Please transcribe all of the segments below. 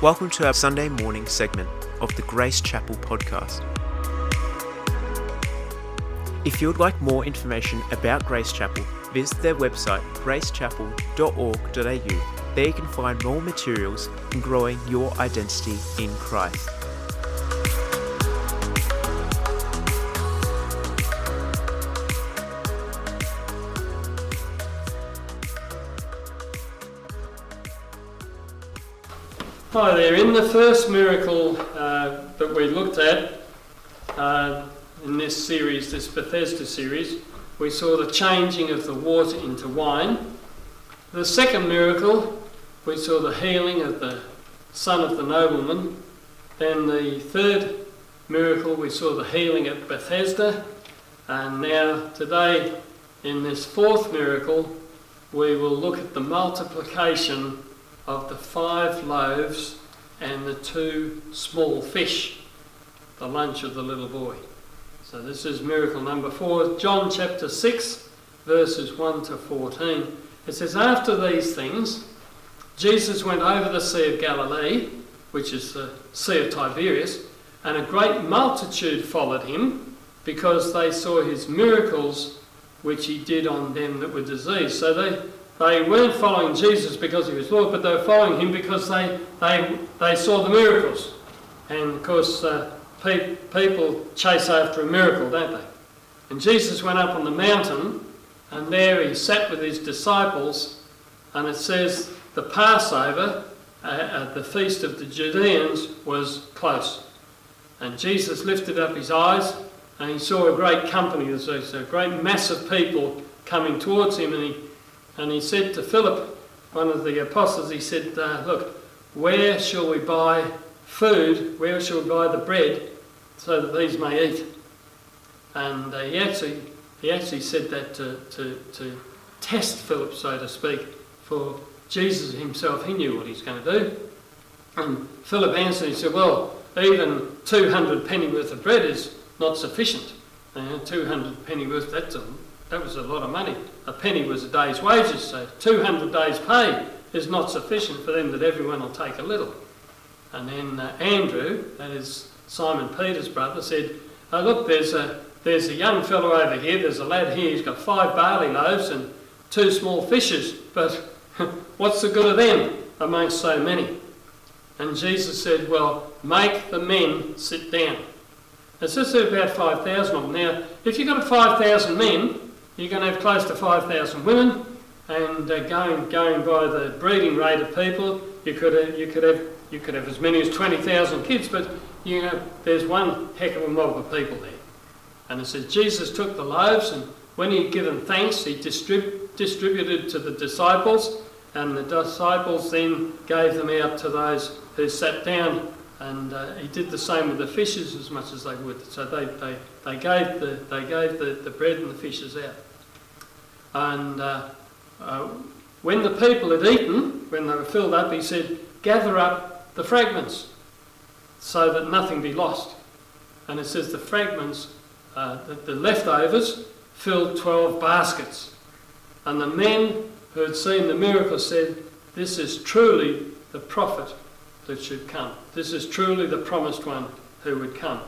Welcome to our Sunday morning segment of the Grace Chapel podcast. If you would like more information about Grace Chapel, visit their website gracechapel.org.au. There you can find more materials in growing your identity in Christ. Hi there. In the first miracle uh, that we looked at uh, in this series, this Bethesda series, we saw the changing of the water into wine. The second miracle, we saw the healing of the son of the nobleman. Then the third miracle, we saw the healing at Bethesda. And now, today, in this fourth miracle, we will look at the multiplication of the five loaves and the two small fish, the lunch of the little boy. So this is miracle number four, John chapter 6, verses 1 to 14. It says, After these things, Jesus went over the Sea of Galilee, which is the Sea of Tiberias, and a great multitude followed him because they saw his miracles which he did on them that were diseased. So they they weren't following Jesus because he was Lord, but they were following him because they, they, they saw the miracles. And of course, uh, pe- people chase after a miracle, don't they? And Jesus went up on the mountain, and there he sat with his disciples, and it says the Passover, uh, the feast of the Judeans, was close. And Jesus lifted up his eyes, and he saw a great company, there's a great mass of people coming towards him, and he and he said to Philip, one of the apostles, he said, uh, Look, where shall we buy food? Where shall we buy the bread so that these may eat? And uh, he, actually, he actually said that to, to, to test Philip, so to speak, for Jesus himself, he knew what he's going to do. And Philip answered, he said, Well, even 200 pennyworth of bread is not sufficient. Uh, 200 pennyworth, that's a that was a lot of money. A penny was a day's wages, so 200 days' pay is not sufficient for them that everyone will take a little. And then uh, Andrew, that is Simon Peter's brother, said, oh, Look, there's a, there's a young fellow over here, there's a lad here, he's got five barley loaves and two small fishes, but what's the good of them amongst so many? And Jesus said, Well, make the men sit down. It says there are about 5,000 of them. Now, if you've got 5,000 men, you're going to have close to 5,000 women, and uh, going going by the breeding rate of people, you could have, you could have you could have as many as 20,000 kids, but you know there's one heck of a mob of people there. And it says Jesus took the loaves, and when he had given thanks, he distrib- distributed to the disciples, and the disciples then gave them out to those who sat down. And uh, he did the same with the fishes as much as they would. So they, they, they gave, the, they gave the, the bread and the fishes out. And uh, uh, when the people had eaten, when they were filled up, he said, Gather up the fragments so that nothing be lost. And it says the fragments, uh, the, the leftovers, filled 12 baskets. And the men who had seen the miracle said, This is truly the prophet that should come. This is truly the promised one who would come.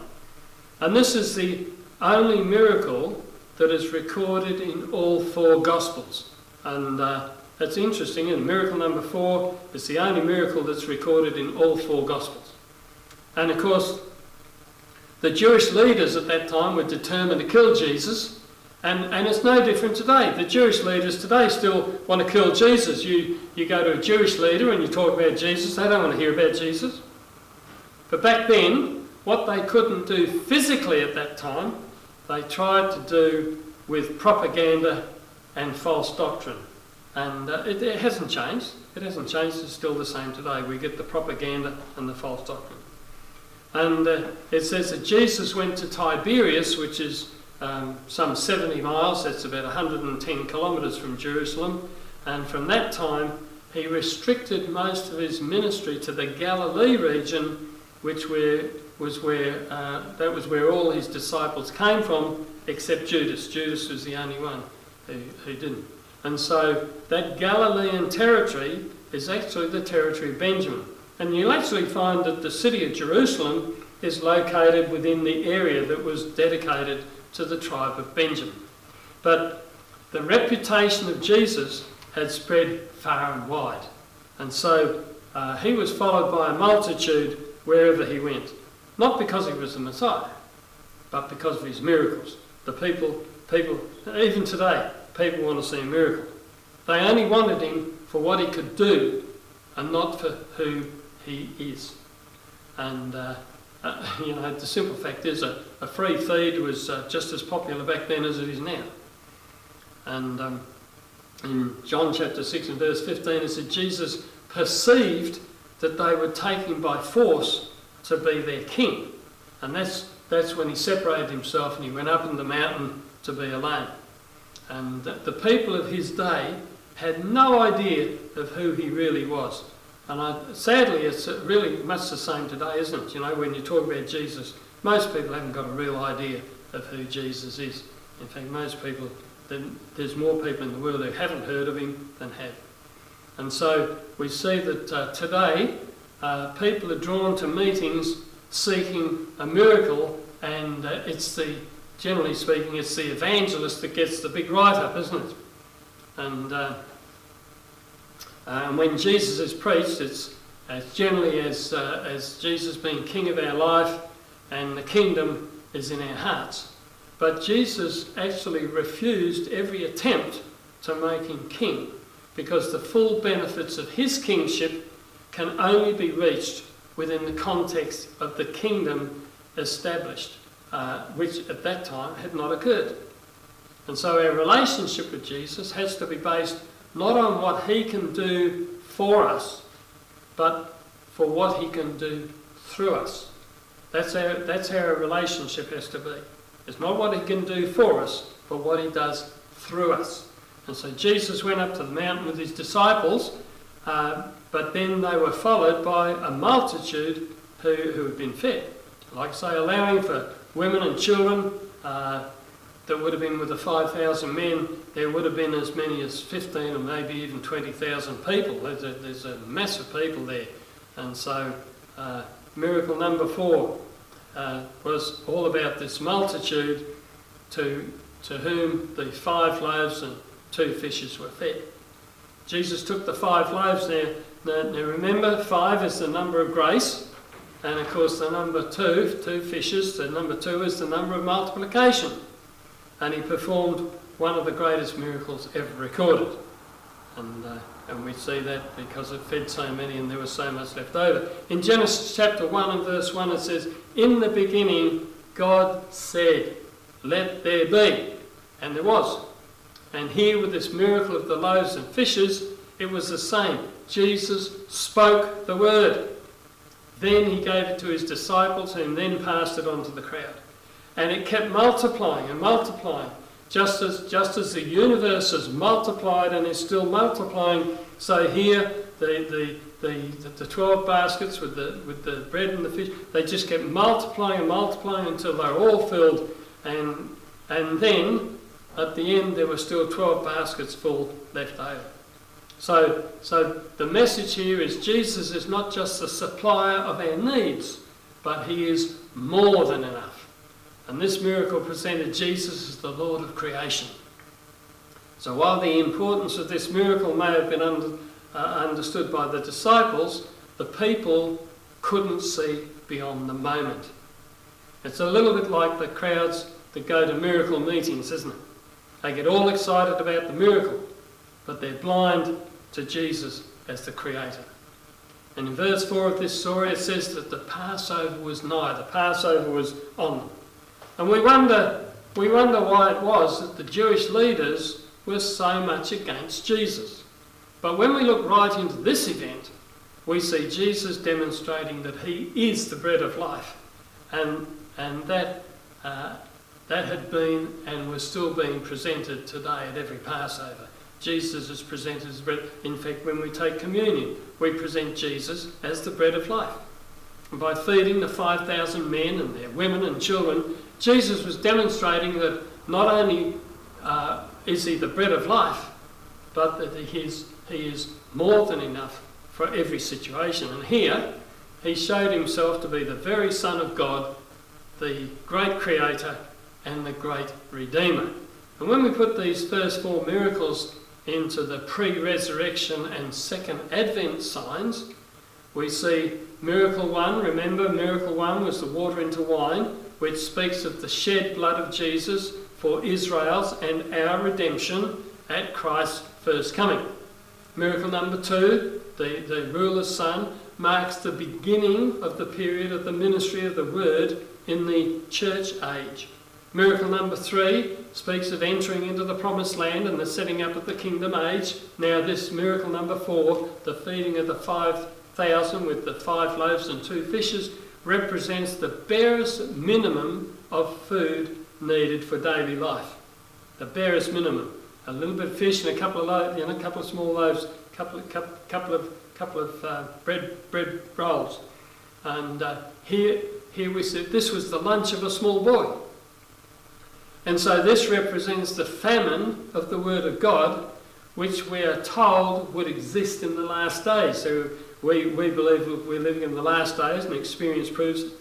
And this is the only miracle that is recorded in all four Gospels. And uh, interesting. And miracle number four is the only miracle that's recorded in all four Gospels. And of course, the Jewish leaders at that time were determined to kill Jesus. And, and it's no different today. The Jewish leaders today still want to kill Jesus. You, you go to a Jewish leader and you talk about Jesus, they don't want to hear about Jesus. But back then, what they couldn't do physically at that time, they tried to do with propaganda and false doctrine. And uh, it, it, hasn't changed. It hasn't changed. It's still the same today. We get the propaganda and the false doctrine. And uh, it says that Jesus went to Tiberias, which is um, some 70 miles, that's about 110 kilometres from Jerusalem. And from that time, he restricted most of his ministry to the Galilee region, which were was where uh, that was where all his disciples came from, except Judas. Judas was the only one who, who didn't. And so that Galilean territory is actually the territory of Benjamin. And you'll actually find that the city of Jerusalem is located within the area that was dedicated to the tribe of Benjamin. But the reputation of Jesus had spread far and wide. And so uh, he was followed by a multitude wherever he went. Not because he was the Messiah, but because of his miracles. The people, people, even today, people want to see a miracle. They only wanted him for what he could do and not for who he is. And, uh, uh, you know, the simple fact is a, a free feed was uh, just as popular back then as it is now. And um, in John chapter 6 and verse 15, it said, Jesus perceived that they would take him by force to be their king. And that's, that's when he separated himself and he went up in the mountain to be alone. And the people of his day had no idea of who he really was. And I, sadly, it's really much the same today, isn't it? You know, when you talk about Jesus, most people haven't got a real idea of who Jesus is. In fact, most people, there's more people in the world who haven't heard of him than have. And so we see that uh, today uh, people are drawn to meetings seeking a miracle, and uh, it's the, generally speaking, it's the evangelist that gets the big write up, isn't it? And, uh, when Jesus is preached, it's, it's generally as, uh, as Jesus being King of our life, and the kingdom is in our hearts. But Jesus actually refused every attempt to make him king because the full benefits of his kingship can only be reached within the context of the kingdom established, uh, which at that time had not occurred. And so our relationship with Jesus has to be based not on what he can do for us, but for what he can do through us. That's how, that's how our relationship has to be. It's not what he can do for us, but what he does through us. And so Jesus went up to the mountain with his disciples, uh, but then they were followed by a multitude who, who had been fed. Like I say, allowing for women and children uh, that would have been with the 5,000 men, there would have been as many as 15 or maybe even 20,000 people. There's a, there's a massive people there. And so, uh, miracle number four uh, was all about this multitude to, to whom the five loaves and two fishes were fed. Jesus took the five loaves there. Now, now remember, five is the number of grace, and of course, the number two, two fishes, the number two is the number of multiplication. And he performed one of the greatest miracles ever recorded. And, uh, and we see that because it fed so many and there was so much left over. In Genesis chapter 1 and verse 1, it says, In the beginning, God said, Let there be. And there was. And here, with this miracle of the loaves and fishes, it was the same. Jesus spoke the word. Then he gave it to his disciples, and then passed it on to the crowd. And it kept multiplying and multiplying. Just as, just as the universe has multiplied and is still multiplying, so here the, the, the, the 12 baskets with the, with the bread and the fish, they just kept multiplying and multiplying until they're all filled. And, and then at the end there were still 12 baskets full left over. So, so the message here is Jesus is not just the supplier of our needs, but he is more than enough. And this miracle presented Jesus as the Lord of creation. So while the importance of this miracle may have been under, uh, understood by the disciples, the people couldn't see beyond the moment. It's a little bit like the crowds that go to miracle meetings, isn't it? They get all excited about the miracle, but they're blind to Jesus as the Creator. And in verse 4 of this story, it says that the Passover was nigh, the Passover was on them. And we wonder, we wonder why it was that the Jewish leaders were so much against Jesus. But when we look right into this event, we see Jesus demonstrating that he is the bread of life. And, and that uh, that had been and was still being presented today at every Passover. Jesus is presented as bread. In fact, when we take communion, we present Jesus as the bread of life. And by feeding the 5,000 men and their women and children, Jesus was demonstrating that not only uh, is he the bread of life, but that he is, he is more than enough for every situation. And here, he showed himself to be the very Son of God, the great Creator, and the great Redeemer. And when we put these first four miracles into the pre resurrection and second advent signs, we see miracle one. Remember, miracle one was the water into wine, which speaks of the shed blood of Jesus for Israel's and our redemption at Christ's first coming. Miracle number two, the, the ruler's son, marks the beginning of the period of the ministry of the word in the church age. Miracle number three speaks of entering into the promised land and the setting up of the kingdom age. Now, this miracle number four, the feeding of the 5,000 with the five loaves and two fishes, represents the barest minimum of food needed for daily life. The barest minimum. A little bit of fish and a couple of loaves, you know, a couple of small loaves, couple of, couple, couple of, couple of uh, bread, bread rolls. And uh, here, here we see this was the lunch of a small boy. And so this represents the famine of the Word of God, which we are told would exist in the last days. So we, we believe we're living in the last days, and experience proves it.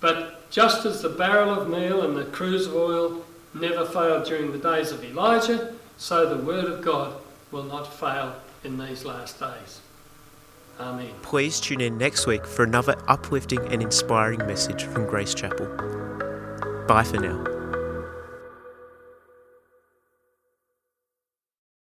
But just as the barrel of meal and the cruse of oil never failed during the days of Elijah, so the Word of God will not fail in these last days. Amen. Please tune in next week for another uplifting and inspiring message from Grace Chapel. Bye for now.